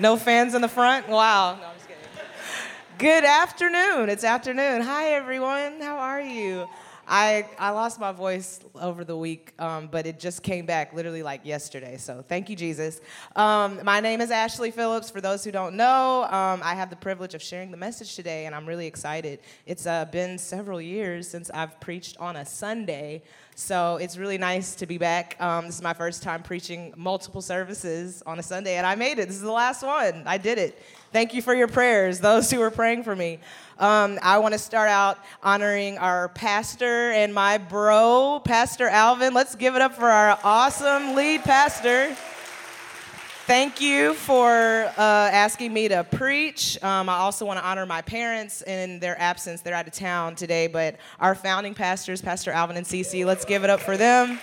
No fans in the front? Wow. No, I'm just kidding. Good afternoon. It's afternoon. Hi, everyone. How are you? I, I lost my voice over the week, um, but it just came back literally like yesterday. So thank you, Jesus. Um, my name is Ashley Phillips. For those who don't know, um, I have the privilege of sharing the message today, and I'm really excited. It's uh, been several years since I've preached on a Sunday, so it's really nice to be back. Um, this is my first time preaching multiple services on a Sunday, and I made it. This is the last one. I did it. Thank you for your prayers, those who were praying for me. Um, I want to start out honoring our pastor and my bro, Pastor Alvin. Let's give it up for our awesome lead pastor. Thank you for uh, asking me to preach. Um, I also want to honor my parents in their absence. They're out of town today, but our founding pastors, Pastor Alvin and Cece, let's give it up for them.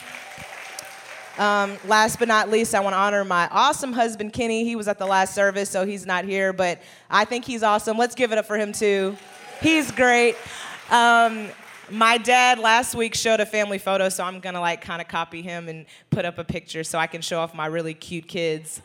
Um, last but not least, I want to honor my awesome husband, Kenny. He was at the last service, so he's not here, but I think he's awesome. Let's give it up for him, too. He's great. Um, my dad last week showed a family photo, so I'm gonna like kind of copy him and put up a picture so I can show off my really cute kids.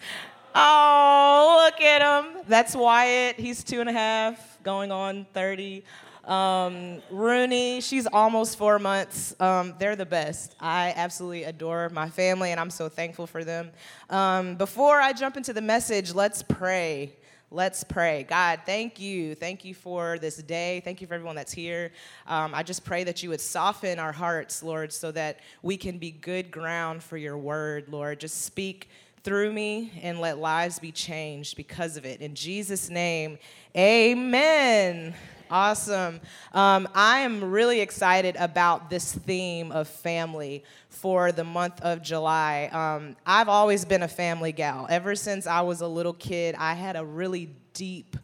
Oh, look at him. That's Wyatt. He's two and a half, going on 30. Um, Rooney, she's almost four months. Um, they're the best. I absolutely adore my family, and I'm so thankful for them. Um, before I jump into the message, let's pray. Let's pray. God, thank you. Thank you for this day. Thank you for everyone that's here. Um, I just pray that you would soften our hearts, Lord, so that we can be good ground for your word, Lord. Just speak through me and let lives be changed because of it. In Jesus' name, amen. Awesome. Um, I am really excited about this theme of family for the month of July. Um, I've always been a family gal. Ever since I was a little kid, I had a really deep,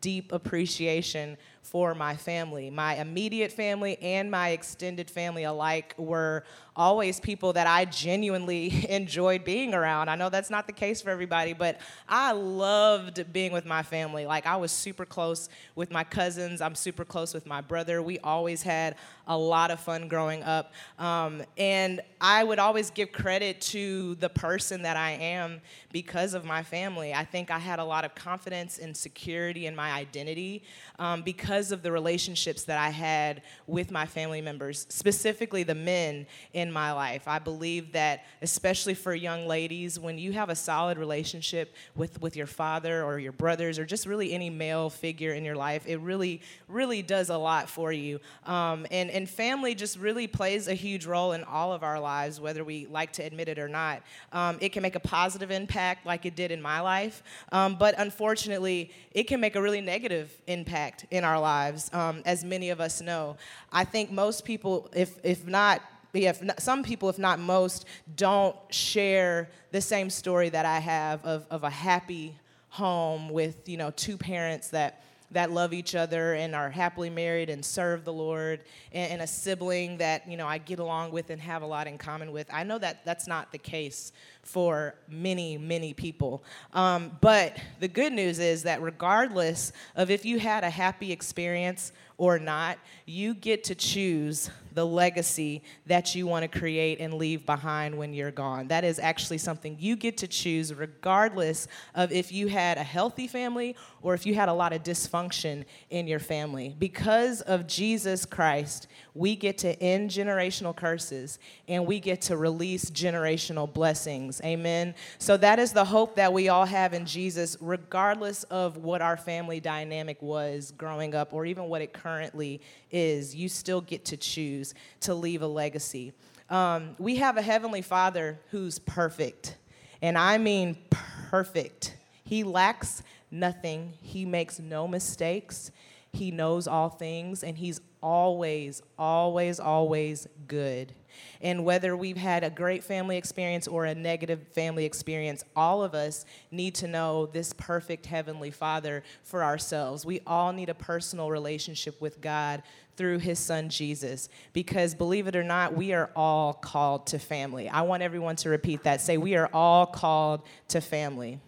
deep appreciation for my family. My immediate family and my extended family alike were always people that I genuinely enjoyed being around. I know that's not the case for everybody, but I loved being with my family. Like, I was super close with my cousins, I'm super close with my brother. We always had a lot of fun growing up. Um, and I would always give credit to the person that I am because of my family. I think I had a lot of confidence and security in my identity um, because of the relationships that I had with my family members, specifically the men in my life. I believe that, especially for young ladies, when you have a solid relationship with, with your father or your brothers or just really any male figure in your life, it really, really does a lot for you. Um, and, and family just really plays a huge role in all of our lives, whether we like to admit it or not. Um, it can make a positive impact like it did in my life, um, but unfortunately, it can make a really negative impact in our lives, um, as many of us know. I think most people, if, if not if some people, if not most, don't share the same story that I have of, of a happy home with you know two parents that that love each other and are happily married and serve the Lord, and, and, a sibling that you know I get along with and have a lot in common with. I know that that's not the case for many, many people. Um, but the good news is that regardless of if you had a happy experience or not, you get to choose the legacy that you want to create and leave behind when you're gone. That is actually something you get to choose, regardless of if you had a healthy family or if you had a lot of dysfunction in your family. Because of Jesus Christ, we get to end generational curses and we get to release generational blessings. Amen. So that is the hope that we all have in Jesus, regardless of what our family dynamic was growing up or even what it currently is. You still get to choose to leave a legacy. Um, we have a Heavenly Father who's perfect, and I mean perfect. He lacks nothing, He makes no mistakes. He knows all things, and He's always, always, always good. And whether we've had a great family experience or a negative family experience, all of us need to know this perfect Heavenly Father for ourselves. We all need a personal relationship with God through His Son Jesus. Because believe it or not, we are all called to family. I want everyone to repeat that. Say, we are all called to family.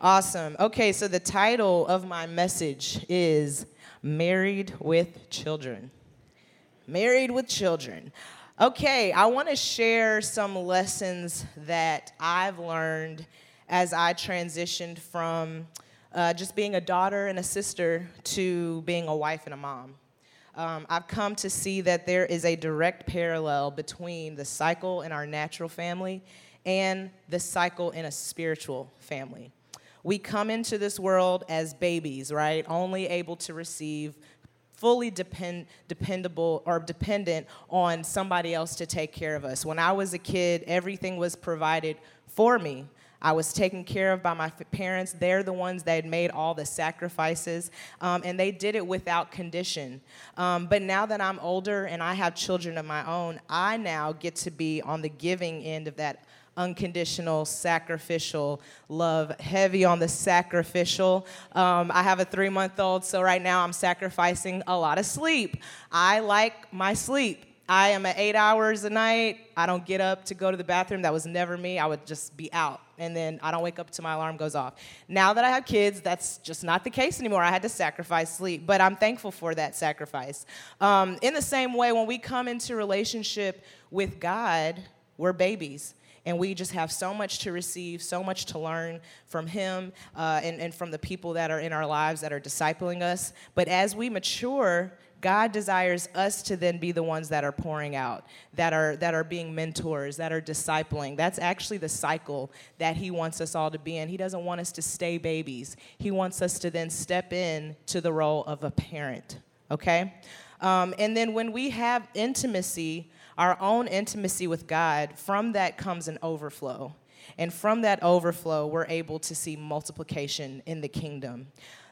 Awesome. Okay, so the title of my message is Married with Children. Married with Children. Okay, I want to share some lessons that I've learned as I transitioned from uh, just being a daughter and a sister to being a wife and a mom. Um, I've come to see that there is a direct parallel between the cycle in our natural family and the cycle in a spiritual family. We come into this world as babies, right? Only able to receive fully depend, dependable or dependent on somebody else to take care of us. When I was a kid, everything was provided for me. I was taken care of by my parents. They're the ones that made all the sacrifices, um, and they did it without condition. Um, but now that I'm older and I have children of my own, I now get to be on the giving end of that unconditional, sacrificial love, heavy on the sacrificial. Um, I have a three month old, so right now I'm sacrificing a lot of sleep. I like my sleep. I am at eight hours a night. I don't get up to go to the bathroom. That was never me. I would just be out. And then I don't wake up till my alarm goes off. Now that I have kids, that's just not the case anymore. I had to sacrifice sleep, but I'm thankful for that sacrifice. Um, in the same way, when we come into relationship with God, we're babies and we just have so much to receive, so much to learn from Him uh, and, and from the people that are in our lives that are discipling us. But as we mature, God desires us to then be the ones that are pouring out, that are that are being mentors, that are discipling. That's actually the cycle that he wants us all to be in. He doesn't want us to stay babies. He wants us to then step in to the role of a parent. Okay? Um, and then when we have intimacy, our own intimacy with God, from that comes an overflow. And from that overflow, we're able to see multiplication in the kingdom.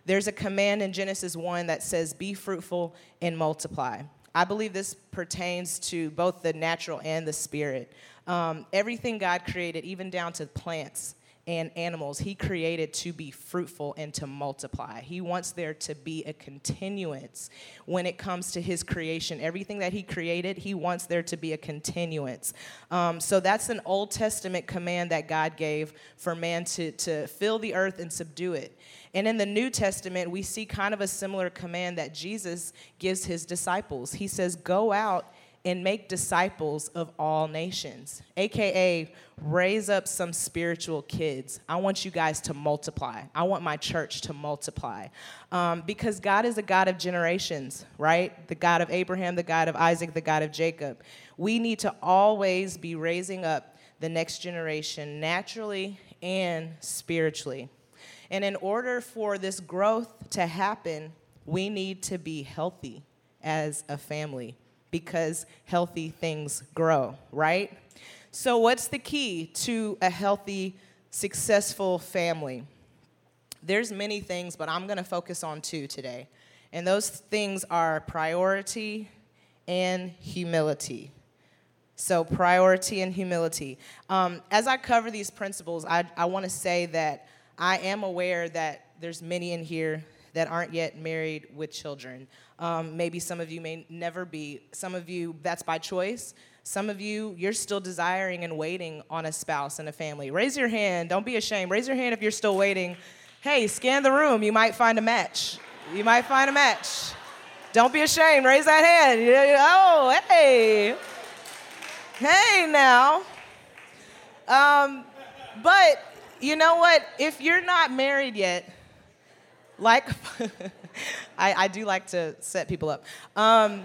There's a command in Genesis 1 that says, Be fruitful and multiply. I believe this pertains to both the natural and the spirit. Um, everything God created, even down to plants, and animals he created to be fruitful and to multiply. He wants there to be a continuance when it comes to his creation. Everything that he created, he wants there to be a continuance. Um, so that's an Old Testament command that God gave for man to, to fill the earth and subdue it. And in the New Testament, we see kind of a similar command that Jesus gives his disciples. He says, Go out and make disciples of all nations, aka raise up some spiritual kids. I want you guys to multiply. I want my church to multiply. Um, because God is a God of generations, right? The God of Abraham, the God of Isaac, the God of Jacob. We need to always be raising up the next generation naturally and spiritually. And in order for this growth to happen, we need to be healthy as a family because healthy things grow, right? So, what's the key to a healthy, successful family? There's many things, but I'm going to focus on two today. And those things are priority and humility. So, priority and humility. Um, as I cover these principles, I, I want to say that I am aware that there's many in here that aren't yet married with children. Um, maybe some of you may never be. Some of you, that's by choice. Some of you, you're still desiring and waiting on a spouse and a family. Raise your hand. Don't be ashamed. Raise your hand if you're still waiting. Hey, scan the room. You might find a match. You might find a match. Don't be ashamed. Raise that hand. Oh, hey. Hey, now. Um, but you know what? If you're not married yet, like I, I, do like to set people up. Um,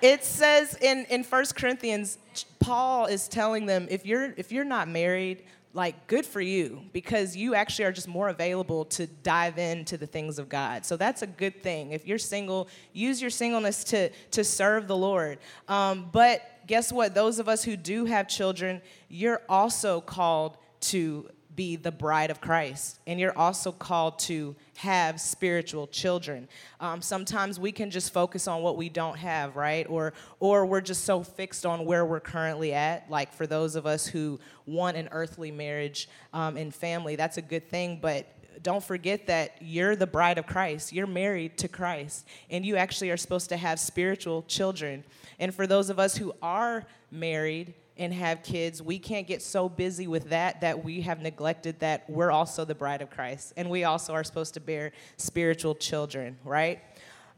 it says in, in 1 Corinthians, Paul is telling them if you're if you're not married, like good for you because you actually are just more available to dive into the things of God. So that's a good thing. If you're single, use your singleness to to serve the Lord. Um, but guess what? Those of us who do have children, you're also called to be the bride of Christ. And you're also called to have spiritual children. Um, sometimes we can just focus on what we don't have, right? Or, or we're just so fixed on where we're currently at. Like for those of us who want an earthly marriage um, and family, that's a good thing. But don't forget that you're the bride of Christ. You're married to Christ. And you actually are supposed to have spiritual children. And for those of us who are married, and have kids, we can't get so busy with that that we have neglected that we're also the bride of Christ and we also are supposed to bear spiritual children, right?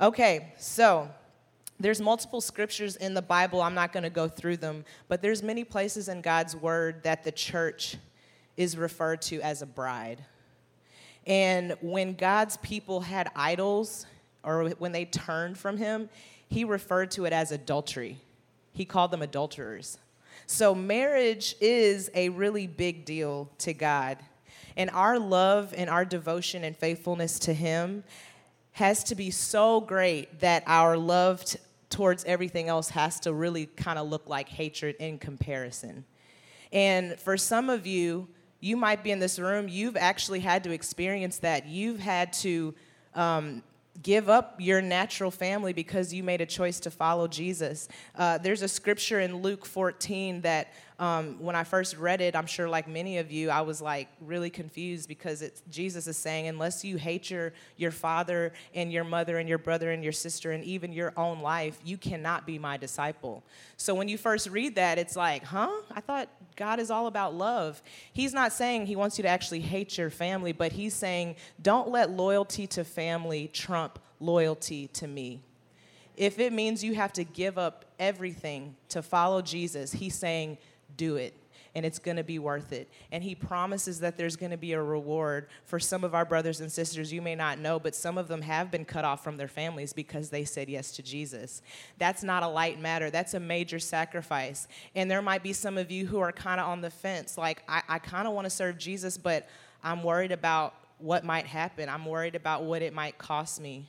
Okay, so there's multiple scriptures in the Bible. I'm not going to go through them, but there's many places in God's word that the church is referred to as a bride. And when God's people had idols, or when they turned from Him, He referred to it as adultery. He called them adulterers. So, marriage is a really big deal to God. And our love and our devotion and faithfulness to Him has to be so great that our love t- towards everything else has to really kind of look like hatred in comparison. And for some of you, you might be in this room, you've actually had to experience that. You've had to um, give up your natural family because you made a choice to follow Jesus. Uh, there's a scripture in Luke 14 that um, when I first read it, I'm sure like many of you, I was like really confused because it's, Jesus is saying, unless you hate your, your father and your mother and your brother and your sister and even your own life, you cannot be my disciple. So when you first read that, it's like, huh? I thought God is all about love. He's not saying he wants you to actually hate your family, but he's saying, don't let loyalty to family trump loyalty to me. If it means you have to give up everything to follow Jesus, he's saying, do it and it's going to be worth it. And he promises that there's going to be a reward for some of our brothers and sisters you may not know, but some of them have been cut off from their families because they said yes to Jesus. That's not a light matter, that's a major sacrifice. And there might be some of you who are kind of on the fence, like, I, I kind of want to serve Jesus, but I'm worried about what might happen, I'm worried about what it might cost me.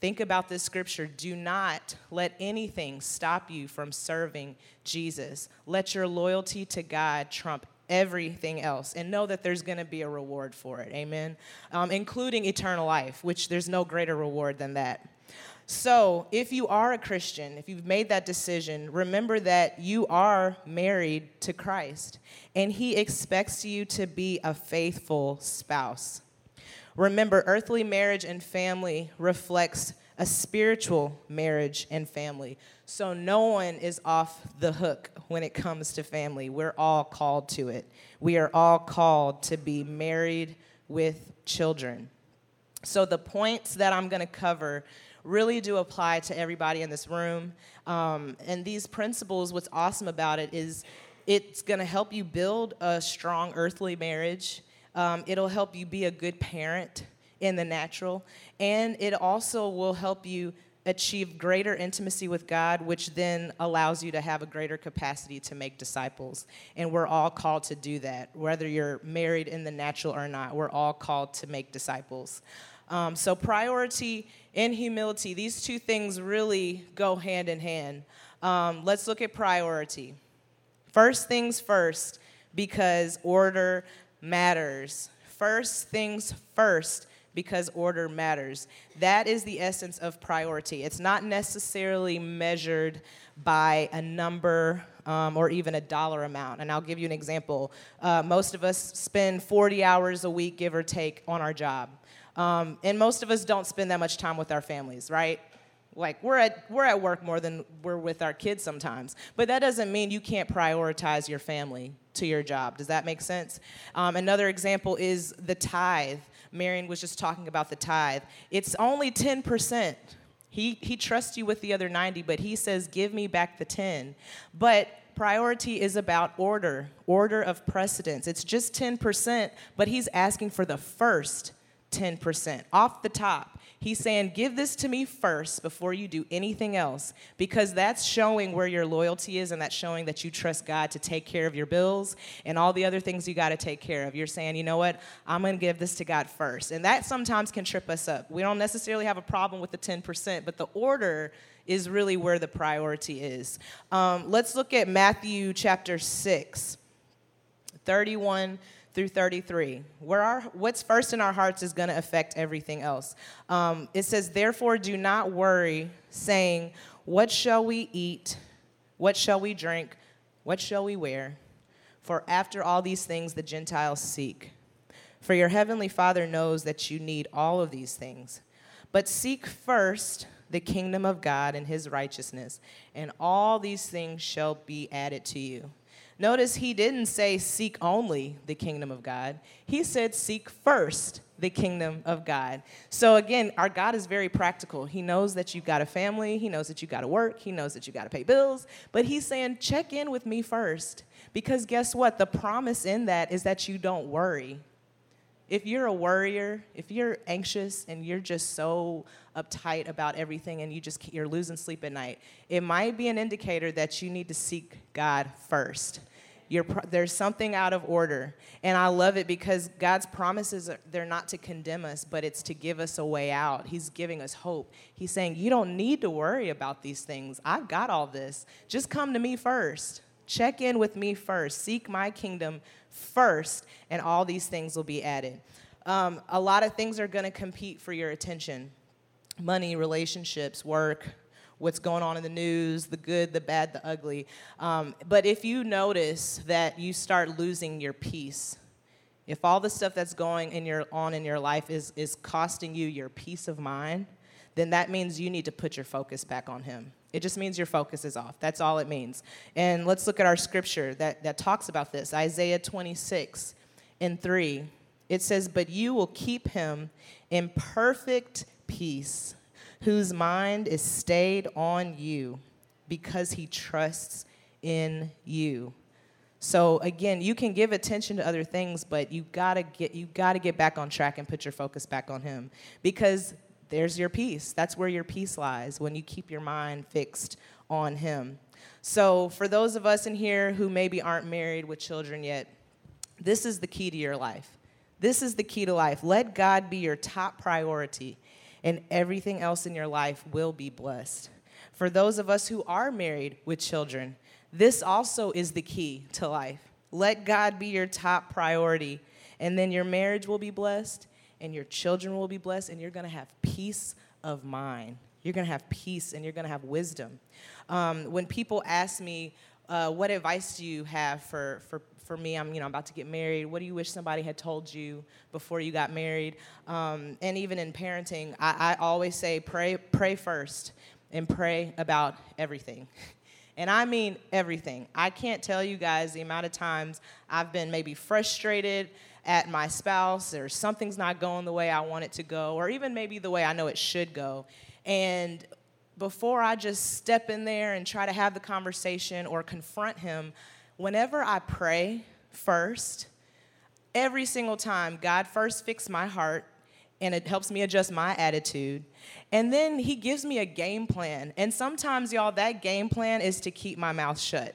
Think about this scripture. Do not let anything stop you from serving Jesus. Let your loyalty to God trump everything else and know that there's going to be a reward for it. Amen. Um, including eternal life, which there's no greater reward than that. So, if you are a Christian, if you've made that decision, remember that you are married to Christ and He expects you to be a faithful spouse. Remember, earthly marriage and family reflects a spiritual marriage and family. So no one is off the hook when it comes to family. We're all called to it. We are all called to be married with children. So the points that I'm going to cover really do apply to everybody in this room. Um, and these principles, what's awesome about it is it's going to help you build a strong earthly marriage. Um, it'll help you be a good parent in the natural, and it also will help you achieve greater intimacy with God, which then allows you to have a greater capacity to make disciples. And we're all called to do that, whether you're married in the natural or not. We're all called to make disciples. Um, so, priority and humility, these two things really go hand in hand. Um, let's look at priority. First things first, because order matters. First things first, because order matters. That is the essence of priority. It's not necessarily measured by a number um, or even a dollar amount. And I'll give you an example. Uh, most of us spend 40 hours a week, give or take, on our job. Um, and most of us don't spend that much time with our families, right? Like we're at we're at work more than we're with our kids sometimes, but that doesn't mean you can't prioritize your family to your job. Does that make sense? Um, another example is the tithe. Marion was just talking about the tithe. It's only ten percent. He he trusts you with the other ninety, but he says, "Give me back the 10. But priority is about order, order of precedence. It's just 10%, but he's asking for the first 10% off the top. He's saying, Give this to me first before you do anything else, because that's showing where your loyalty is and that's showing that you trust God to take care of your bills and all the other things you got to take care of. You're saying, You know what? I'm going to give this to God first. And that sometimes can trip us up. We don't necessarily have a problem with the 10%, but the order is really where the priority is. Um, let's look at Matthew chapter 6, 31 through 33. Where our, what's first in our hearts is going to affect everything else. Um, it says, Therefore, do not worry, saying, What shall we eat? What shall we drink? What shall we wear? For after all these things the Gentiles seek. For your heavenly Father knows that you need all of these things. But seek first the kingdom of God and his righteousness, and all these things shall be added to you. Notice he didn't say seek only the kingdom of God. He said seek first the kingdom of God. So again, our God is very practical. He knows that you've got a family, he knows that you've got to work, he knows that you've got to pay bills, but he's saying check in with me first Because guess what? The promise in that is that you don't worry. If you're a worrier, if you're anxious and you're just so uptight about everything and you just you're losing sleep at night, it might be an indicator that you need to seek God first. You're, there's something out of order. And I love it because God's promises, are, they're not to condemn us, but it's to give us a way out. He's giving us hope. He's saying, You don't need to worry about these things. I've got all this. Just come to me first. Check in with me first. Seek my kingdom first, and all these things will be added. Um, a lot of things are going to compete for your attention money, relationships, work, what's going on in the news, the good, the bad, the ugly. Um, but if you notice that you start losing your peace, if all the stuff that's going in your, on in your life is, is costing you your peace of mind, then that means you need to put your focus back on Him. It just means your focus is off. That's all it means. And let's look at our scripture that, that talks about this Isaiah 26 and 3. It says, But you will keep him in perfect peace whose mind is stayed on you because he trusts in you. So again, you can give attention to other things, but you gotta get you gotta get back on track and put your focus back on him because there's your peace. That's where your peace lies when you keep your mind fixed on him. So for those of us in here who maybe aren't married with children yet, this is the key to your life. This is the key to life. Let God be your top priority and everything else in your life will be blessed. For those of us who are married with children, this also is the key to life. Let God be your top priority, and then your marriage will be blessed, and your children will be blessed, and you're gonna have peace of mind. You're gonna have peace and you're gonna have wisdom. Um, when people ask me, uh, what advice do you have for, for for me, I'm you know about to get married. What do you wish somebody had told you before you got married? Um, and even in parenting, I, I always say pray pray first and pray about everything. And I mean everything. I can't tell you guys the amount of times I've been maybe frustrated at my spouse or something's not going the way I want it to go, or even maybe the way I know it should go. And before I just step in there and try to have the conversation or confront him, whenever I pray first, every single time, God first fixes my heart and it helps me adjust my attitude. And then He gives me a game plan. And sometimes, y'all, that game plan is to keep my mouth shut.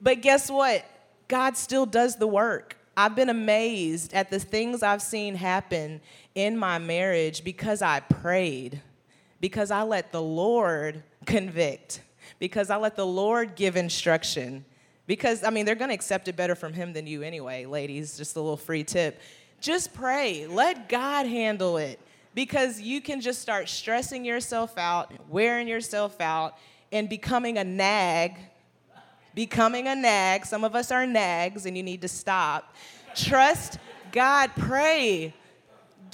But guess what? God still does the work. I've been amazed at the things I've seen happen in my marriage because I prayed, because I let the Lord convict, because I let the Lord give instruction. Because, I mean, they're going to accept it better from him than you anyway, ladies. Just a little free tip. Just pray. Let God handle it. Because you can just start stressing yourself out, wearing yourself out, and becoming a nag. Becoming a nag. Some of us are nags, and you need to stop. Trust God. Pray.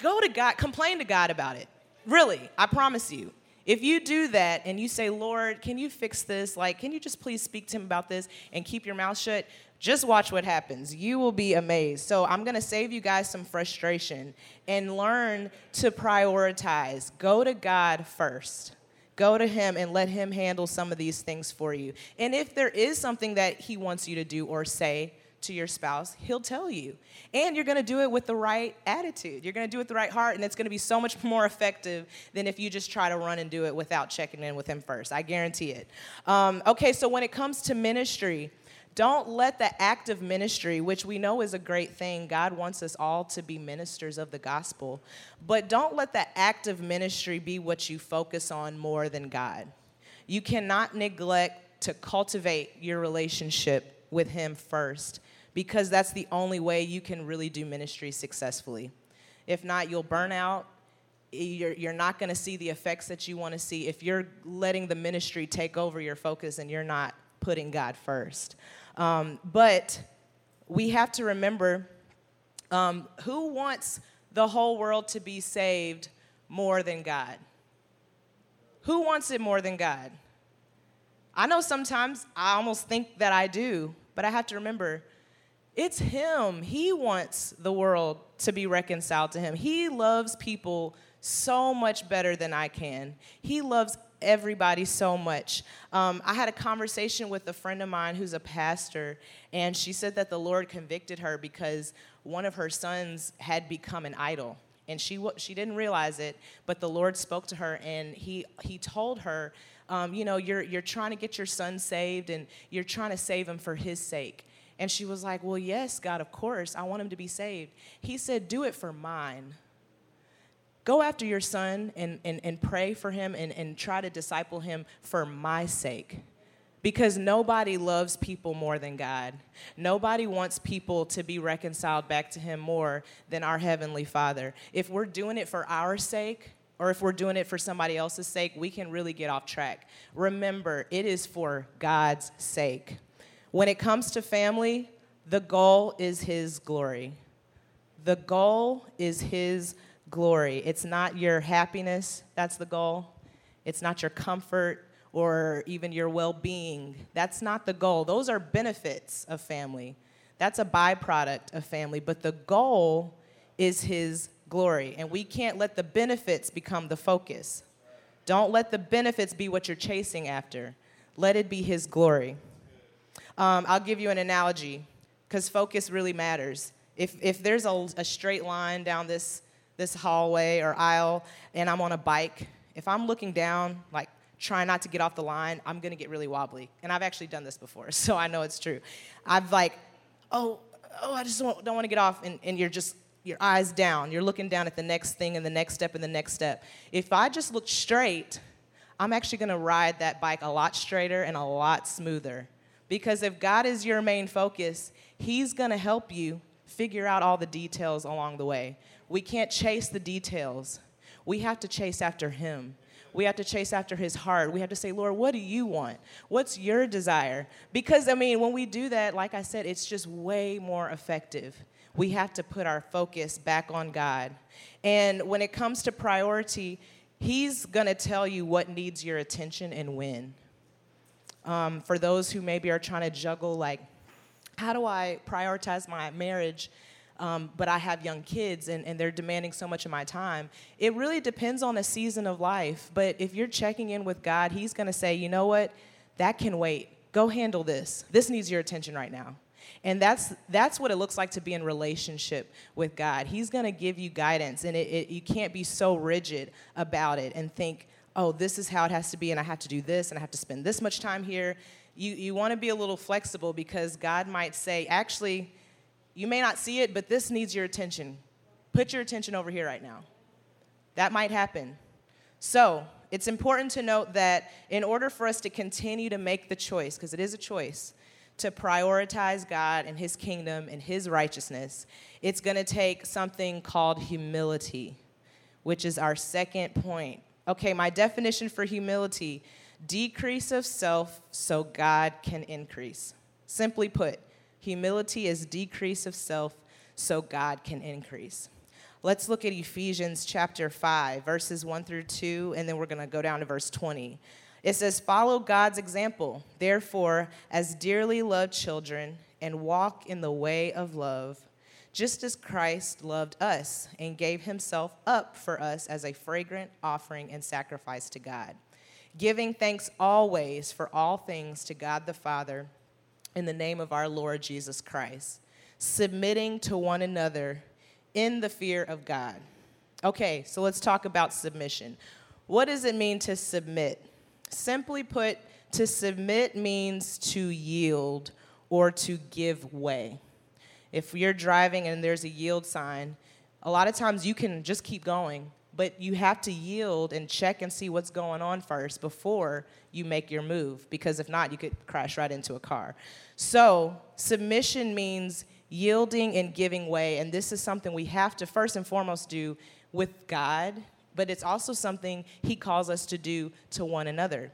Go to God. Complain to God about it. Really, I promise you. If you do that and you say, Lord, can you fix this? Like, can you just please speak to him about this and keep your mouth shut? Just watch what happens. You will be amazed. So, I'm going to save you guys some frustration and learn to prioritize. Go to God first. Go to Him and let Him handle some of these things for you. And if there is something that He wants you to do or say, to your spouse, he'll tell you. And you're gonna do it with the right attitude. You're gonna do it with the right heart, and it's gonna be so much more effective than if you just try to run and do it without checking in with him first. I guarantee it. Um, okay, so when it comes to ministry, don't let the act of ministry, which we know is a great thing, God wants us all to be ministers of the gospel, but don't let the act of ministry be what you focus on more than God. You cannot neglect to cultivate your relationship with Him first because that's the only way you can really do ministry successfully. If not, you'll burn out. You're, you're not going to see the effects that you want to see if you're letting the ministry take over your focus and you're not putting God first. Um, but we have to remember um, who wants the whole world to be saved more than God? Who wants it more than God? I know sometimes I almost think that I do, but I have to remember it's Him. He wants the world to be reconciled to Him. He loves people so much better than I can. He loves everybody so much. Um, I had a conversation with a friend of mine who's a pastor, and she said that the Lord convicted her because one of her sons had become an idol. And she, she didn't realize it, but the Lord spoke to her and he, he told her, um, You know, you're, you're trying to get your son saved and you're trying to save him for his sake. And she was like, Well, yes, God, of course. I want him to be saved. He said, Do it for mine. Go after your son and, and, and pray for him and, and try to disciple him for my sake. Because nobody loves people more than God. Nobody wants people to be reconciled back to Him more than our Heavenly Father. If we're doing it for our sake, or if we're doing it for somebody else's sake, we can really get off track. Remember, it is for God's sake. When it comes to family, the goal is His glory. The goal is His glory. It's not your happiness, that's the goal. It's not your comfort, or even your well being. That's not the goal. Those are benefits of family. That's a byproduct of family. But the goal is His glory. And we can't let the benefits become the focus. Don't let the benefits be what you're chasing after. Let it be His glory. Um, I'll give you an analogy because focus really matters. If, if there's a, a straight line down this, this hallway or aisle and I'm on a bike, if I'm looking down, like trying not to get off the line, I'm gonna get really wobbly. And I've actually done this before, so I know it's true. I've like, oh, oh, I just don't, don't wanna get off, and, and you're just, your eyes down. You're looking down at the next thing and the next step and the next step. If I just look straight, I'm actually gonna ride that bike a lot straighter and a lot smoother. Because if God is your main focus, He's gonna help you figure out all the details along the way. We can't chase the details, we have to chase after Him. We have to chase after his heart. We have to say, Lord, what do you want? What's your desire? Because, I mean, when we do that, like I said, it's just way more effective. We have to put our focus back on God. And when it comes to priority, he's going to tell you what needs your attention and when. Um, for those who maybe are trying to juggle, like, how do I prioritize my marriage um, but I have young kids and, and they're demanding so much of my time. It really depends on the season of life. But if you're checking in with God, He's going to say, you know what? That can wait. Go handle this. This needs your attention right now. And that's, that's what it looks like to be in relationship with God. He's going to give you guidance, and it, it, you can't be so rigid about it and think, oh, this is how it has to be, and I have to do this, and I have to spend this much time here. You, you want to be a little flexible because God might say, actually, you may not see it, but this needs your attention. Put your attention over here right now. That might happen. So, it's important to note that in order for us to continue to make the choice, because it is a choice, to prioritize God and His kingdom and His righteousness, it's going to take something called humility, which is our second point. Okay, my definition for humility decrease of self so God can increase. Simply put, Humility is decrease of self so God can increase. Let's look at Ephesians chapter 5, verses 1 through 2, and then we're going to go down to verse 20. It says, Follow God's example, therefore, as dearly loved children, and walk in the way of love, just as Christ loved us and gave himself up for us as a fragrant offering and sacrifice to God, giving thanks always for all things to God the Father in the name of our Lord Jesus Christ, submitting to one another in the fear of God. Okay, so let's talk about submission. What does it mean to submit? Simply put, to submit means to yield or to give way. If you're driving and there's a yield sign, a lot of times you can just keep going but you have to yield and check and see what's going on first before you make your move because if not you could crash right into a car. So submission means yielding and giving way and this is something we have to first and foremost do with god but it's also something he calls us to do to one another.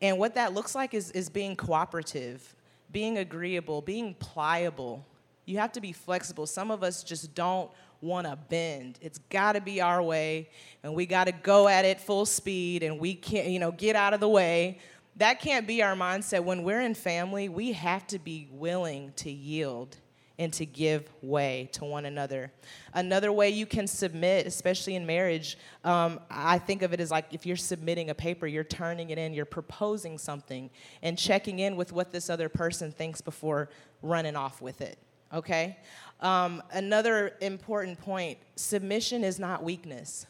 And what that looks like is, is being cooperative being agreeable being pliable you have to be flexible some of us just don't want to bend. It's got to be our way, and we got to go at it full speed, and we can't, you know, get out of the way. That can't be our mindset. When we're in family, we have to be willing to yield and to give way to one another. Another way you can submit, especially in marriage, um, I think of it as like if you're submitting a paper, you're turning it in, you're proposing something, and checking in with what this other person thinks before running off with it. Okay? Um, another important point submission is not weakness.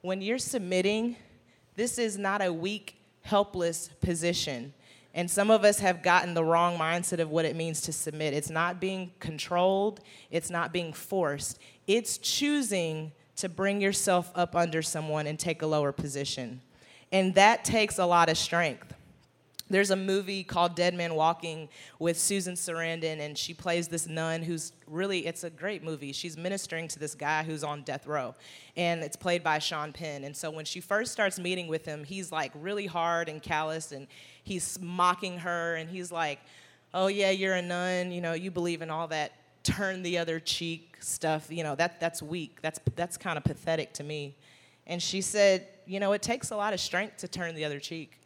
When you're submitting, this is not a weak, helpless position. And some of us have gotten the wrong mindset of what it means to submit. It's not being controlled, it's not being forced, it's choosing to bring yourself up under someone and take a lower position. And that takes a lot of strength. There's a movie called Dead Man Walking with Susan Sarandon, and she plays this nun who's really, it's a great movie. She's ministering to this guy who's on death row, and it's played by Sean Penn. And so when she first starts meeting with him, he's like really hard and callous, and he's mocking her, and he's like, Oh, yeah, you're a nun, you know, you believe in all that turn the other cheek stuff, you know, that, that's weak. That's, that's kind of pathetic to me. And she said, You know, it takes a lot of strength to turn the other cheek.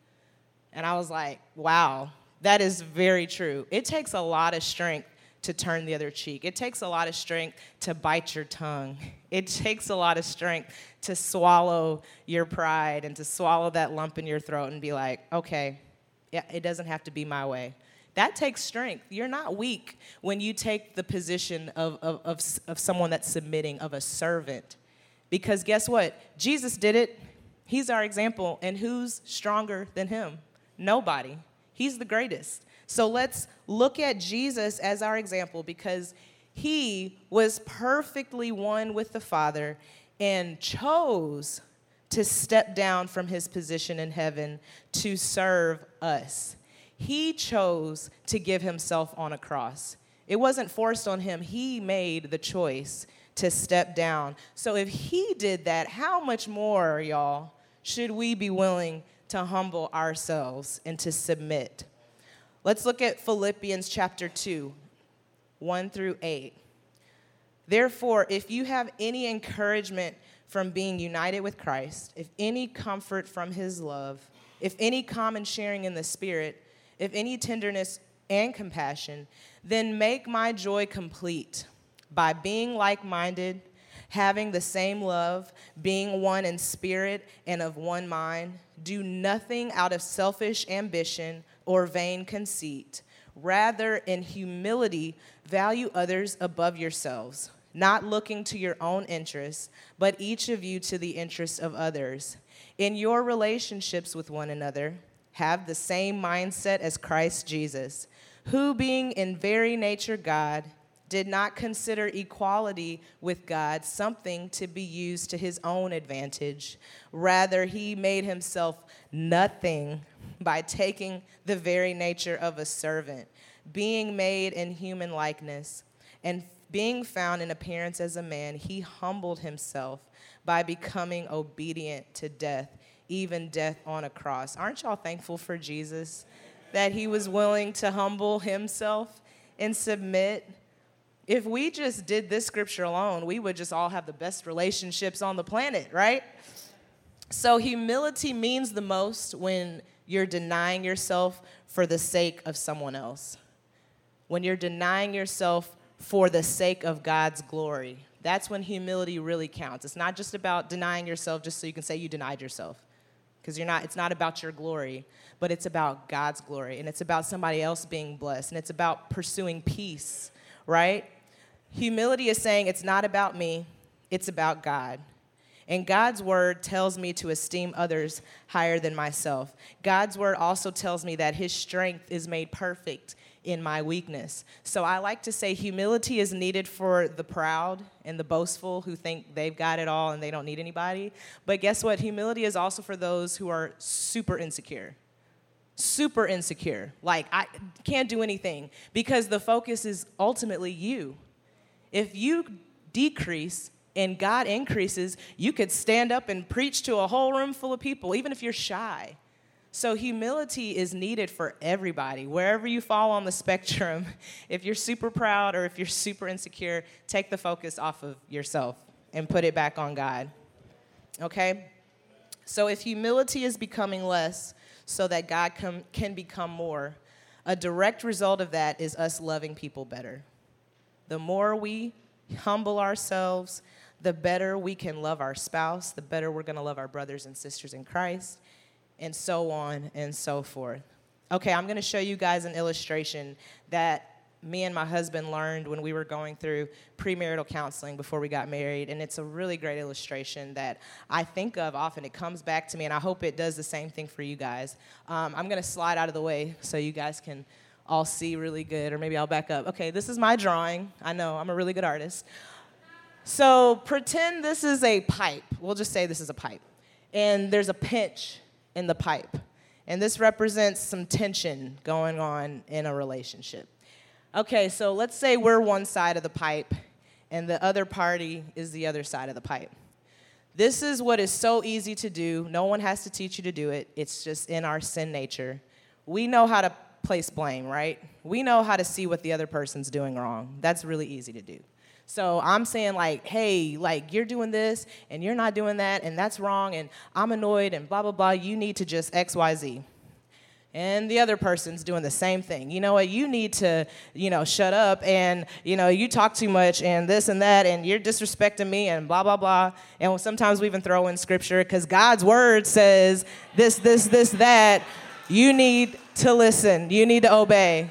And I was like, wow, that is very true. It takes a lot of strength to turn the other cheek. It takes a lot of strength to bite your tongue. It takes a lot of strength to swallow your pride and to swallow that lump in your throat and be like, okay, yeah, it doesn't have to be my way. That takes strength. You're not weak when you take the position of, of, of, of someone that's submitting, of a servant. Because guess what? Jesus did it. He's our example. And who's stronger than him? Nobody. He's the greatest. So let's look at Jesus as our example because he was perfectly one with the Father and chose to step down from his position in heaven to serve us. He chose to give himself on a cross. It wasn't forced on him, he made the choice to step down. So if he did that, how much more, y'all, should we be willing to humble ourselves and to submit. Let's look at Philippians chapter 2, 1 through 8. Therefore, if you have any encouragement from being united with Christ, if any comfort from his love, if any common sharing in the Spirit, if any tenderness and compassion, then make my joy complete by being like minded, having the same love, being one in spirit and of one mind. Do nothing out of selfish ambition or vain conceit. Rather, in humility, value others above yourselves, not looking to your own interests, but each of you to the interests of others. In your relationships with one another, have the same mindset as Christ Jesus, who, being in very nature God, did not consider equality with God something to be used to his own advantage. Rather, he made himself nothing by taking the very nature of a servant, being made in human likeness, and being found in appearance as a man, he humbled himself by becoming obedient to death, even death on a cross. Aren't y'all thankful for Jesus? That he was willing to humble himself and submit if we just did this scripture alone, we would just all have the best relationships on the planet, right? So, humility means the most when you're denying yourself for the sake of someone else. When you're denying yourself for the sake of God's glory. That's when humility really counts. It's not just about denying yourself just so you can say you denied yourself. Because you're not, it's not about your glory, but it's about God's glory. And it's about somebody else being blessed. And it's about pursuing peace, right? Humility is saying it's not about me, it's about God. And God's word tells me to esteem others higher than myself. God's word also tells me that his strength is made perfect in my weakness. So I like to say humility is needed for the proud and the boastful who think they've got it all and they don't need anybody. But guess what? Humility is also for those who are super insecure. Super insecure. Like, I can't do anything because the focus is ultimately you. If you decrease and God increases, you could stand up and preach to a whole room full of people, even if you're shy. So, humility is needed for everybody, wherever you fall on the spectrum. If you're super proud or if you're super insecure, take the focus off of yourself and put it back on God. Okay? So, if humility is becoming less so that God can become more, a direct result of that is us loving people better. The more we humble ourselves, the better we can love our spouse, the better we're gonna love our brothers and sisters in Christ, and so on and so forth. Okay, I'm gonna show you guys an illustration that me and my husband learned when we were going through premarital counseling before we got married. And it's a really great illustration that I think of often. It comes back to me, and I hope it does the same thing for you guys. Um, I'm going to slide out of the way so you guys can all see really good, or maybe I'll back up. Okay, this is my drawing. I know, I'm a really good artist. So pretend this is a pipe. We'll just say this is a pipe. And there's a pinch in the pipe. And this represents some tension going on in a relationship. Okay, so let's say we're one side of the pipe and the other party is the other side of the pipe. This is what is so easy to do. No one has to teach you to do it, it's just in our sin nature. We know how to place blame, right? We know how to see what the other person's doing wrong. That's really easy to do. So I'm saying, like, hey, like, you're doing this and you're not doing that, and that's wrong, and I'm annoyed, and blah, blah, blah. You need to just XYZ and the other person's doing the same thing. You know what? You need to, you know, shut up and, you know, you talk too much and this and that and you're disrespecting me and blah, blah, blah. And sometimes we even throw in scripture because God's word says this, this, this, that. You need to listen, you need to obey.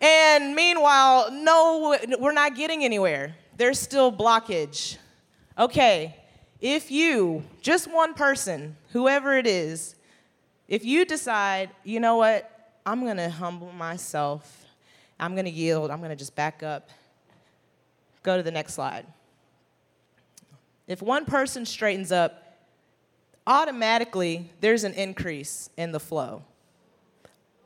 And meanwhile, no, we're not getting anywhere. There's still blockage. Okay, if you, just one person, whoever it is, if you decide, you know what, I'm to humble myself, I'm to yield, I'm to just back up, go to the next slide. If one person straightens up, automatically there's an increase in the flow.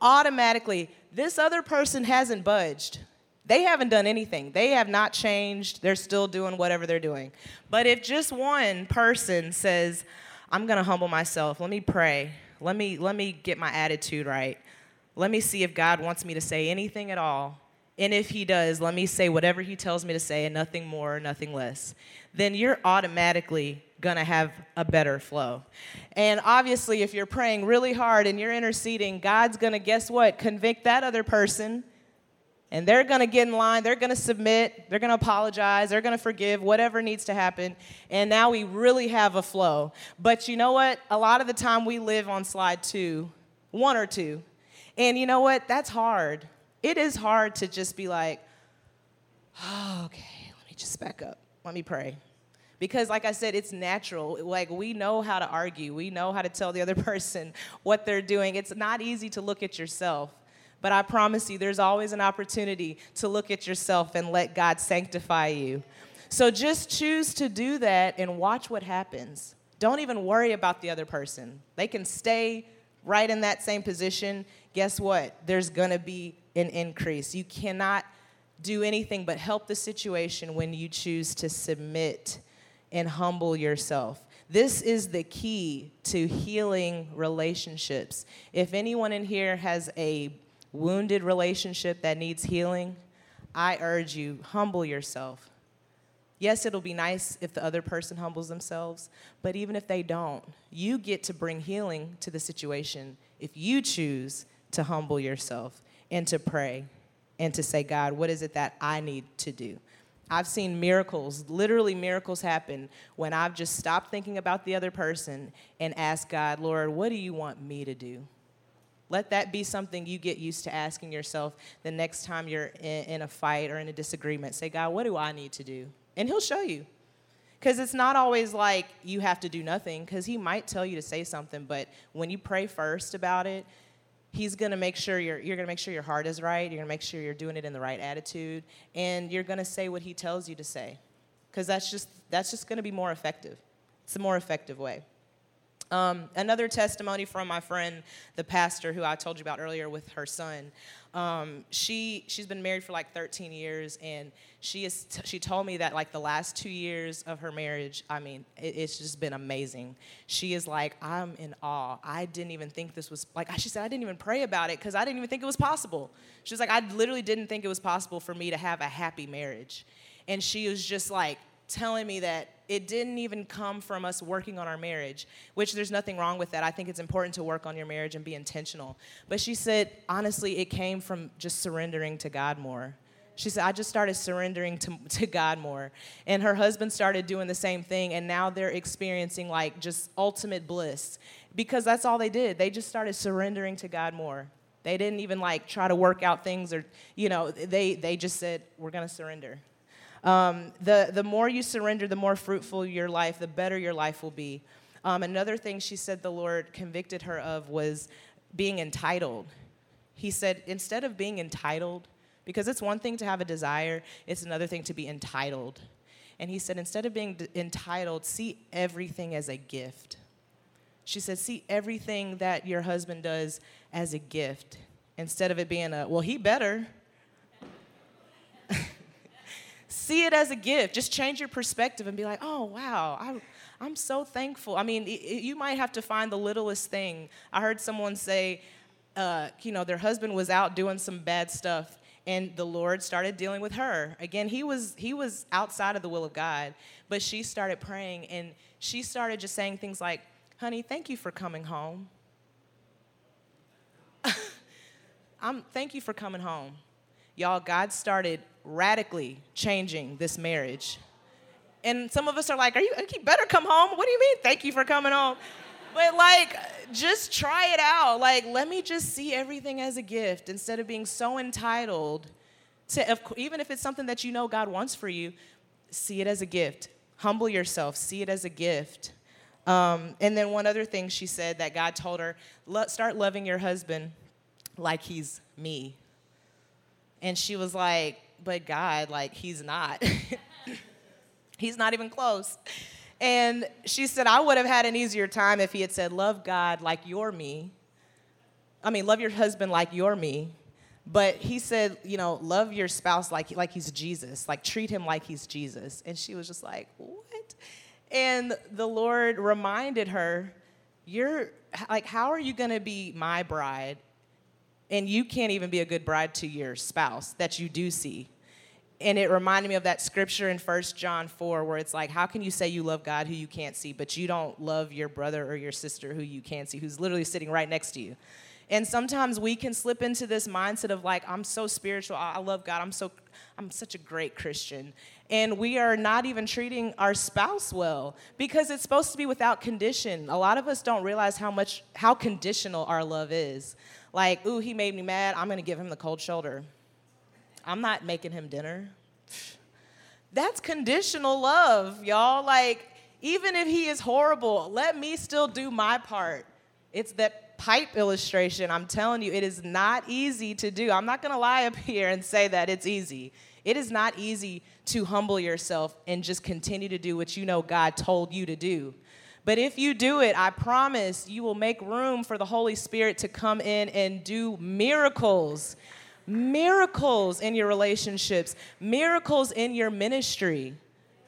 Automatically, this other person hasn't budged. They haven't done anything. They have not changed. They're still doing whatever they're doing. But if just one person says, I'm going to humble myself, let me pray, let me, let me get my attitude right. Let me see if God wants me to say anything at all. And if He does, let me say whatever He tells me to say and nothing more, nothing less. Then you're automatically gonna have a better flow. And obviously, if you're praying really hard and you're interceding, God's gonna, guess what? Convict that other person and they're going to get in line, they're going to submit, they're going to apologize, they're going to forgive, whatever needs to happen. And now we really have a flow. But you know what? A lot of the time we live on slide two, one or two. And you know what? That's hard. It is hard to just be like, oh, okay, let me just back up. Let me pray. Because, like I said, it's natural. Like, we know how to argue, we know how to tell the other person what they're doing. It's not easy to look at yourself. But I promise you, there's always an opportunity to look at yourself and let God sanctify you. So just choose to do that and watch what happens. Don't even worry about the other person. They can stay right in that same position. Guess what? There's gonna be an increase. You cannot do anything but help the situation when you choose to submit and humble yourself. This is the key to healing relationships. If anyone in here has a wounded relationship that needs healing, I urge you, humble yourself. Yes, it'll be nice if the other person humbles themselves, but even if they don't, you get to bring healing to the situation if you choose to humble yourself and to pray and to say, God, what is it that I need to do? I've seen miracles, literally miracles happen when I've just stopped thinking about the other person and asked God, Lord, what do you want me to do? Let that be something you get used to asking yourself the next time you're in, a fight or in a disagreement. Say, God, what do I need to do? And He'll show you. Because it's not always like you have to do nothing, because He might tell you to say something, but when you pray first about it, He's gonna make sure you're, you're gonna make sure your heart is right, you're gonna make sure you're doing it in the right attitude, and you're gonna say what He tells you to say. Because that's just, that's just gonna be more effective. It's a more effective way. Um, another testimony from my friend, the pastor who I told you about earlier with her son. Um, she she's been married for like 13 years, and she is t- she told me that like the last two years of her marriage, I mean, it, it's just been amazing. She is like, I'm in awe. I didn't even think this was like she said I didn't even pray about it because I didn't even think it was possible. She was like, I literally didn't think it was possible for me to have a happy marriage, and she was just like telling me that it didn't even come from us working on our marriage, which there's nothing wrong with that. I think it's important to work on your marriage and be intentional. But she said, honestly, it came from just surrendering to God more. She said, I just started surrendering to, to God more. And her husband started doing the same thing, and now they're experiencing like just ultimate bliss because that's all they did. They just started surrendering to God more. They didn't even like try to work out things or, you know, they, they just said, we're going to surrender. Um, the, the more you surrender, the more fruitful your life, the better your life will be. Um, another thing she said the Lord convicted her of was being entitled. He said, instead of being entitled, because it's one thing to have a desire, it's another thing to be entitled. And he said, instead of being d- entitled, see everything as a gift. She said, see everything that your husband does as a gift instead of it being a, well, he better. See it as a gift. Just change your perspective and be like, oh, wow, I, I'm so thankful. I mean, it, you might have to find the littlest thing. I heard someone say, uh, you know, their husband was out doing some bad stuff and the lord started dealing with her again he was he was outside of the will of god but she started praying and she started just saying things like honey thank you for coming home I'm, thank you for coming home y'all god started radically changing this marriage. And some of us are like are you you better come home? What do you mean? Thank you for coming home. But like just try it out. Like let me just see everything as a gift instead of being so entitled to even if it's something that you know god wants for you see it as a gift. Humble yourself see it as a gift. Um, and then one other thing she said that god told her start loving your husband like he's me. And she was like but god like he's not he's not even close and she said, I would have had an easier time if he had said, Love God like you're me. I mean, love your husband like you're me. But he said, you know, love your spouse like, like he's Jesus, like treat him like he's Jesus. And she was just like, what? And the Lord reminded her, you're like, how are you going to be my bride? And you can't even be a good bride to your spouse that you do see and it reminded me of that scripture in First John 4 where it's like, how can you say you love God who you can't see, but you don't love your brother or your sister who you can't see, who's literally sitting right next to you? And sometimes we can slip into this mindset of like, I'm so spiritual, I love God, I'm so I'm such a great Christian. And we are not even treating our spouse well because it's supposed to be without condition. A lot of us don't realize how much how conditional our love is. Like, ooh, he made me mad, I'm gonna give him the cold shoulder. I'm not making him dinner. That's conditional love, y'all. Like, even if he is horrible, let me still do my part. It's that pipe illustration. I'm telling you, it is not easy to do. I'm not gonna lie up here and say that it's easy. It is not easy to humble yourself and just continue to do what you know God told you to do. But if you do it, I promise you will make room for the Holy Spirit to come in and do miracles miracles in your relationships, miracles in your ministry,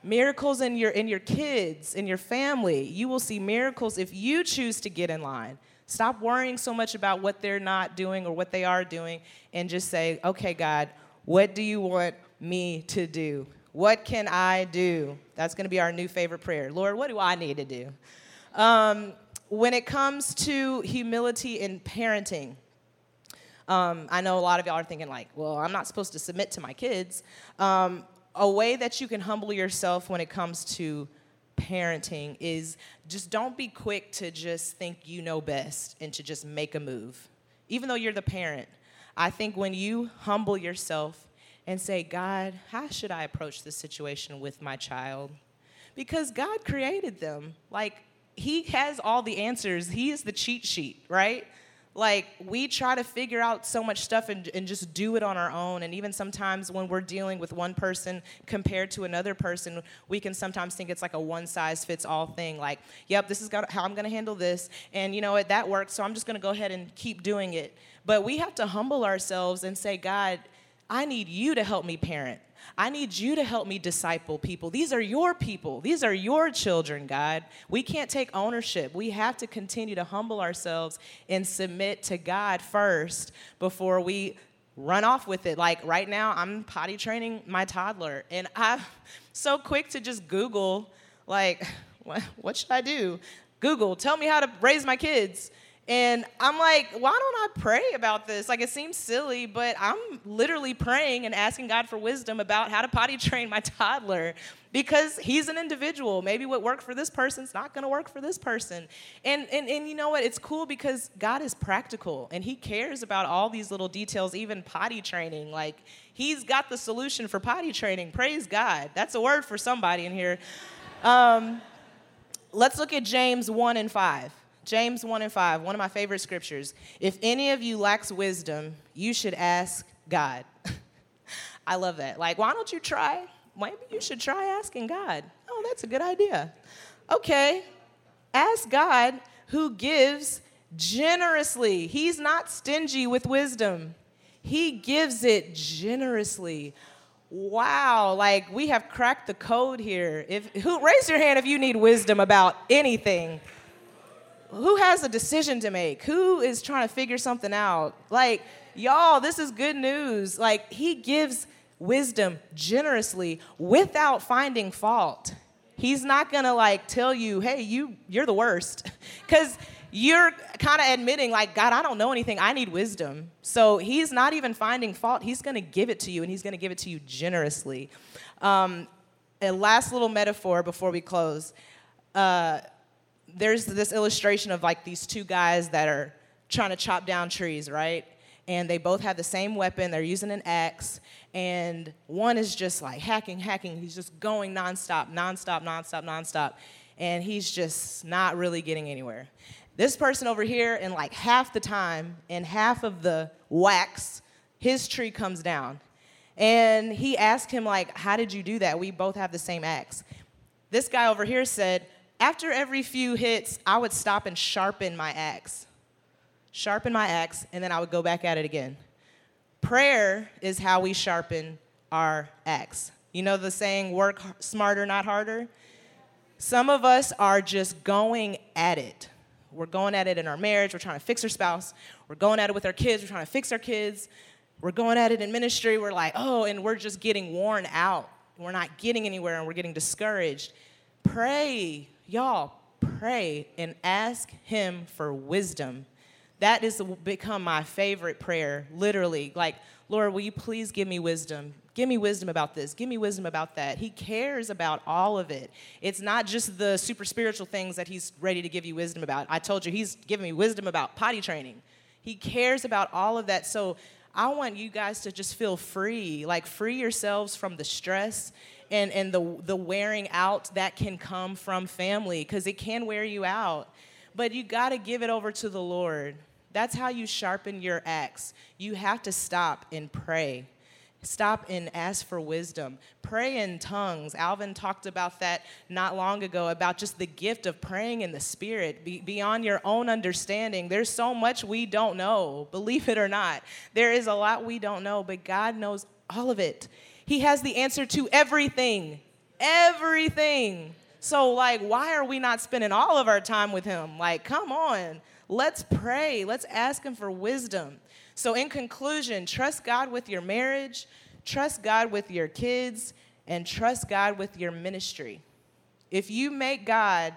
miracles in your in your kids, in your family. You will see miracles if you choose to get in line. Stop worrying so much about what they're not doing or what they are doing and just say, "Okay, God, what do you want me to do? What can I do?" That's going to be our new favorite prayer. Lord, what do I need to do? Um, when it comes to humility in parenting, um, I know a lot of y'all are thinking, like, well, I'm not supposed to submit to my kids. Um, a way that you can humble yourself when it comes to parenting is just don't be quick to just think you know best and to just make a move. Even though you're the parent, I think when you humble yourself and say, God, how should I approach this situation with my child? Because God created them. Like, He has all the answers, He is the cheat sheet, right? Like we try to figure out so much stuff and, and just do it on our own. And even sometimes when we're dealing with one person compared to another person we can sometimes think it's like a one size fits all thing. Like yep this is how i'm going to handle this. And you know what that works so i'm just going to go ahead and keep doing it. But we have to humble ourselves and say god i need you to help me parent I need you to help me disciple people. These are your people. These are your children, God. We can't take ownership. We have to continue to humble ourselves and submit to God first before we run off with it. Like right now, I'm potty training my toddler, and I'm so quick to just Google, like, what, should I do? Google, tell me how to raise my kids. And I'm like, why don't I pray about this? Like, it seems silly, but I'm literally praying and asking God for wisdom about how to potty train my toddler because he's an individual. Maybe what worked for this person's not going to work for this person. And, and, and you know what? It's cool because God is practical and he cares about all these little details, even potty training. Like, he's got the solution for potty training. Praise God. That's a word for somebody in here. Um, let's look at James 1 and 5. James 1 and 5, one of my favorite scriptures. If any of you lacks wisdom, you should ask God. I love that. Like, why don't you try? Maybe you should try asking God. Oh, that's a good idea. Okay, ask God who gives generously. He's not stingy with wisdom, He gives it generously. Wow, like we have cracked the code here. If who raise your hand if you need wisdom about anything who has a decision to make? Who is trying to figure something out? Like, y'all, this is good news. Like, he gives wisdom generously without finding fault. He's not gonna like tell you, hey, you you're the worst. Cause you're kind of admitting, like, God, I don't know anything. I need wisdom. So he's not even finding fault. He's gonna give it to you, and he's gonna give it to you generously. Um, a last little metaphor before we close. Uh, there's this illustration of like these two guys that are trying to chop down trees, right? And they both have the same weapon. They're using an axe. And one is just like hacking, hacking. He's just going nonstop, nonstop, nonstop, nonstop. And he's just not really getting anywhere. This person over here, in like half the time, in half of the whacks, his tree comes down. And he asked him, like, how did you do that? We both have the same axe. This guy over here said, after every few hits, I would stop and sharpen my axe. Sharpen my axe, and then I would go back at it again. Prayer is how we sharpen our axe. You know the saying, work smarter, not harder? Some of us are just going at it. We're going at it in our marriage, we're trying to fix our spouse, we're going at it with our kids, we're trying to fix our kids, we're going at it in ministry, we're like, oh, and we're just getting worn out. We're not getting anywhere and we're getting discouraged. Pray y'all pray and ask Him for wisdom. That has become my favorite prayer, literally. Like, Lord, will you please give me wisdom? Give me wisdom about this. Give me wisdom about that. He cares about all of it. It's not just the super spiritual things that He's ready to give you wisdom about. I told you He's giving me wisdom about potty training. He cares about all of that. So I want you guys to just feel free, like free yourselves from the stress and, and the, the wearing out that can come from family because it can wear you out. But you got to give it over to the Lord. That's how you sharpen your axe. You have to stop and pray. Stop and ask for wisdom. Pray in tongues. Alvin talked about that not long ago about just the gift of praying in the Spirit be, beyond your own understanding. There's so much we don't know, believe it or not. There is a lot we don't know, but God knows all of it. He has the answer to everything. Everything. So, like, why are we not spending all of our time with Him? Like, come on. Let's pray. Let's ask Him for wisdom. So, in conclusion, trust God with your marriage, trust God with your kids, and trust God with your ministry. If you make God,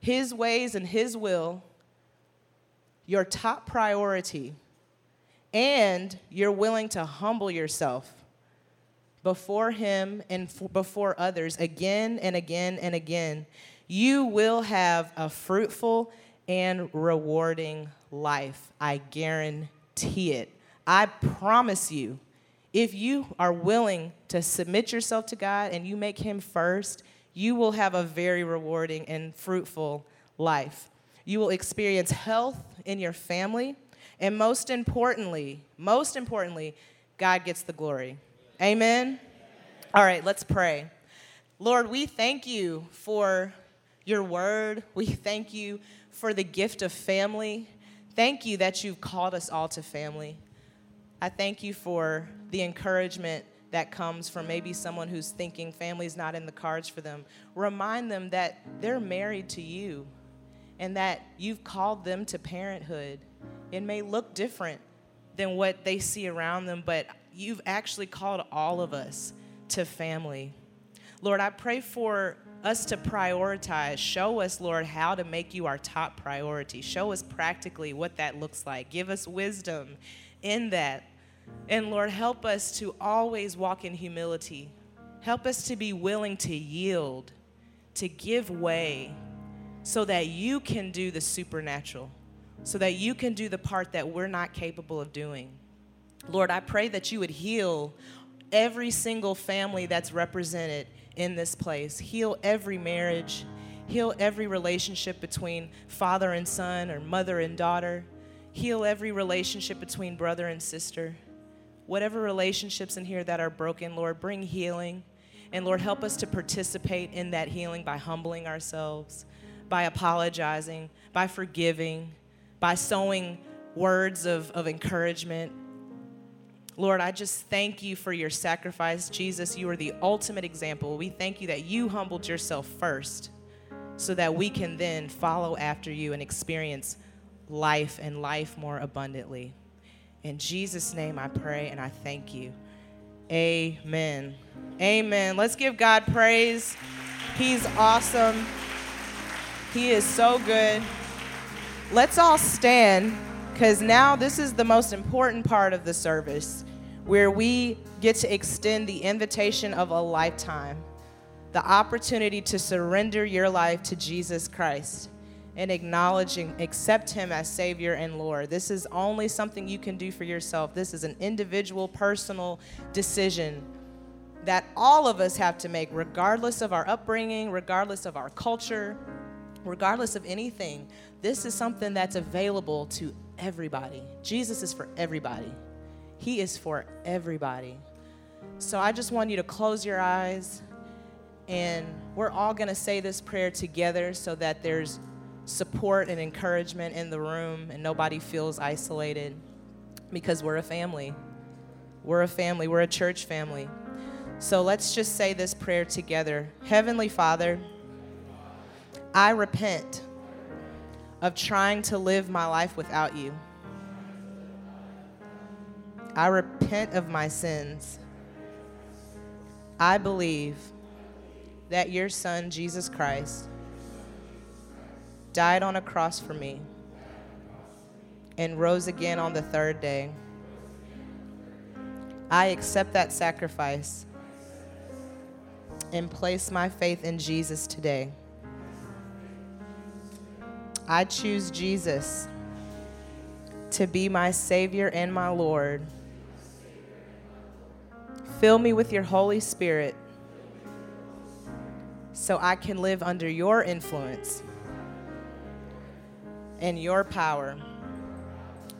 His ways, and His will your top priority, and you're willing to humble yourself before Him and before others again and again and again, you will have a fruitful and rewarding life. I guarantee it. I promise you, if you are willing to submit yourself to God and you make Him first, you will have a very rewarding and fruitful life. You will experience health in your family, and most importantly, most importantly, God gets the glory. Amen? All right, let's pray. Lord, we thank you for your word. We thank you for the gift of family. Thank you that you've called us all to family. I thank you for the encouragement that comes from maybe someone who's thinking family's not in the cards for them. Remind them that they're married to you and that you've called them to parenthood. It may look different than what they see around them, but you've actually called all of us to family. Lord, I pray for us to prioritize. Show us, Lord, how to make you our top priority. Show us practically what that looks like. Give us wisdom in that. And Lord, help us to always walk in humility. Help us to be willing to yield, to give way, so that you can do the supernatural, so that you can do the part that we're not capable of doing. Lord, I pray that you would heal every single family that's represented in this place. Heal every marriage. Heal every relationship between father and son or mother and daughter. Heal every relationship between brother and sister. Whatever relationships in here that are broken, Lord, bring healing. And Lord, help us to participate in that healing by humbling ourselves, by apologizing, by forgiving, by sowing words of, of encouragement, Lord, I just thank you for your sacrifice. Jesus, you are the ultimate example. We thank you that you humbled yourself first so that we can then follow after you and experience life and life more abundantly. In Jesus' name I pray and I thank you. Amen. Amen. Let's give God praise. He's awesome. He is so good. Let's all stand because now this is the most important part of the service where we get to extend the invitation of a lifetime, the opportunity to surrender your life to Jesus Christ and acknowledging, accept Him as Savior and Lord. This is only something you can do for yourself. This is an individual, personal decision that all of us have to make, regardless of our upbringing, regardless of our culture, regardless of anything. This is something that's available to everybody. Jesus is for everybody. He is for everybody. So I just want you to close your eyes and we're all going to say this prayer together so that there's support and encouragement in the room and nobody feels isolated because we're a family. We're a family, we're a church family. So let's just say this prayer together. Heavenly Father, I repent of trying to live my life without you. I repent of my sins. I believe that your Son, Jesus Christ, died on a cross for me and rose again on the third day. I accept that sacrifice and place my faith in Jesus today. I choose Jesus to be my Savior and my Lord. Fill me with your Holy Spirit so I can live under your influence and your power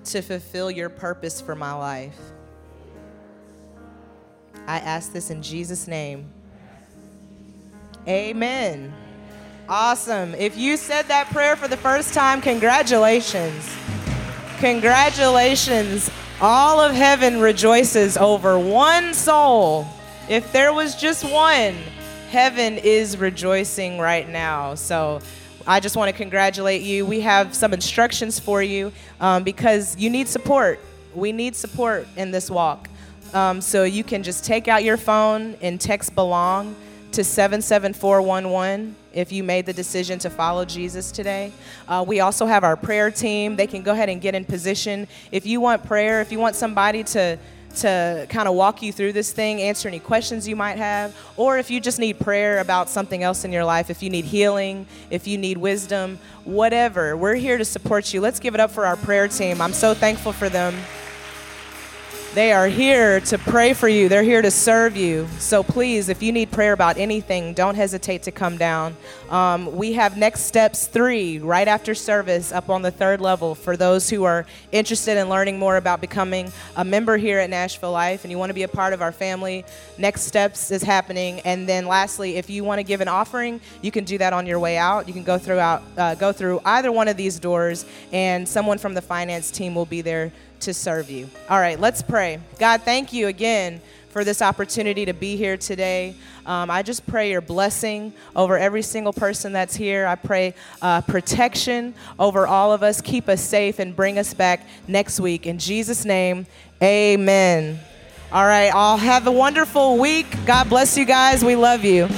to fulfill your purpose for my life. I ask this in Jesus' name. Amen. Awesome. If you said that prayer for the first time, congratulations. Congratulations. All of heaven rejoices over one soul. If there was just one, heaven is rejoicing right now. So I just want to congratulate you. We have some instructions for you um, because you need support. We need support in this walk. Um, so you can just take out your phone and text belong to 77411 if you made the decision to follow Jesus today. Uh, we also have our prayer team. They can go ahead and get in position. If you want prayer, if you want somebody to to kind of walk you through this thing, answer any questions you might have, or if you just need prayer about something else in your life, if you need healing, if you need wisdom, whatever, we're here to support you. Let's give it up for our prayer team. I'm so thankful for them. They are here to pray for you. They're here to serve you. So please, if you need prayer about anything, don't hesitate to come down. Um, we have Next Steps 3 right after service up on the third level for those who are interested in learning more about becoming a member here at Nashville Life and you want to be a part of our family. Next Steps is happening. And then lastly, if you want to give an offering, you can do that on your way out. You can go throughout, uh, go through either one of these doors, and someone from the finance team will be there to serve you. All right, let's pray. God, thank you again for this opportunity to be here today. Um, I just pray your blessing over every single person that's here. I pray uh, protection over all of us. Keep us safe and bring us back next week. In Jesus' name, amen. All right, all have a wonderful week. God bless you guys. We love you.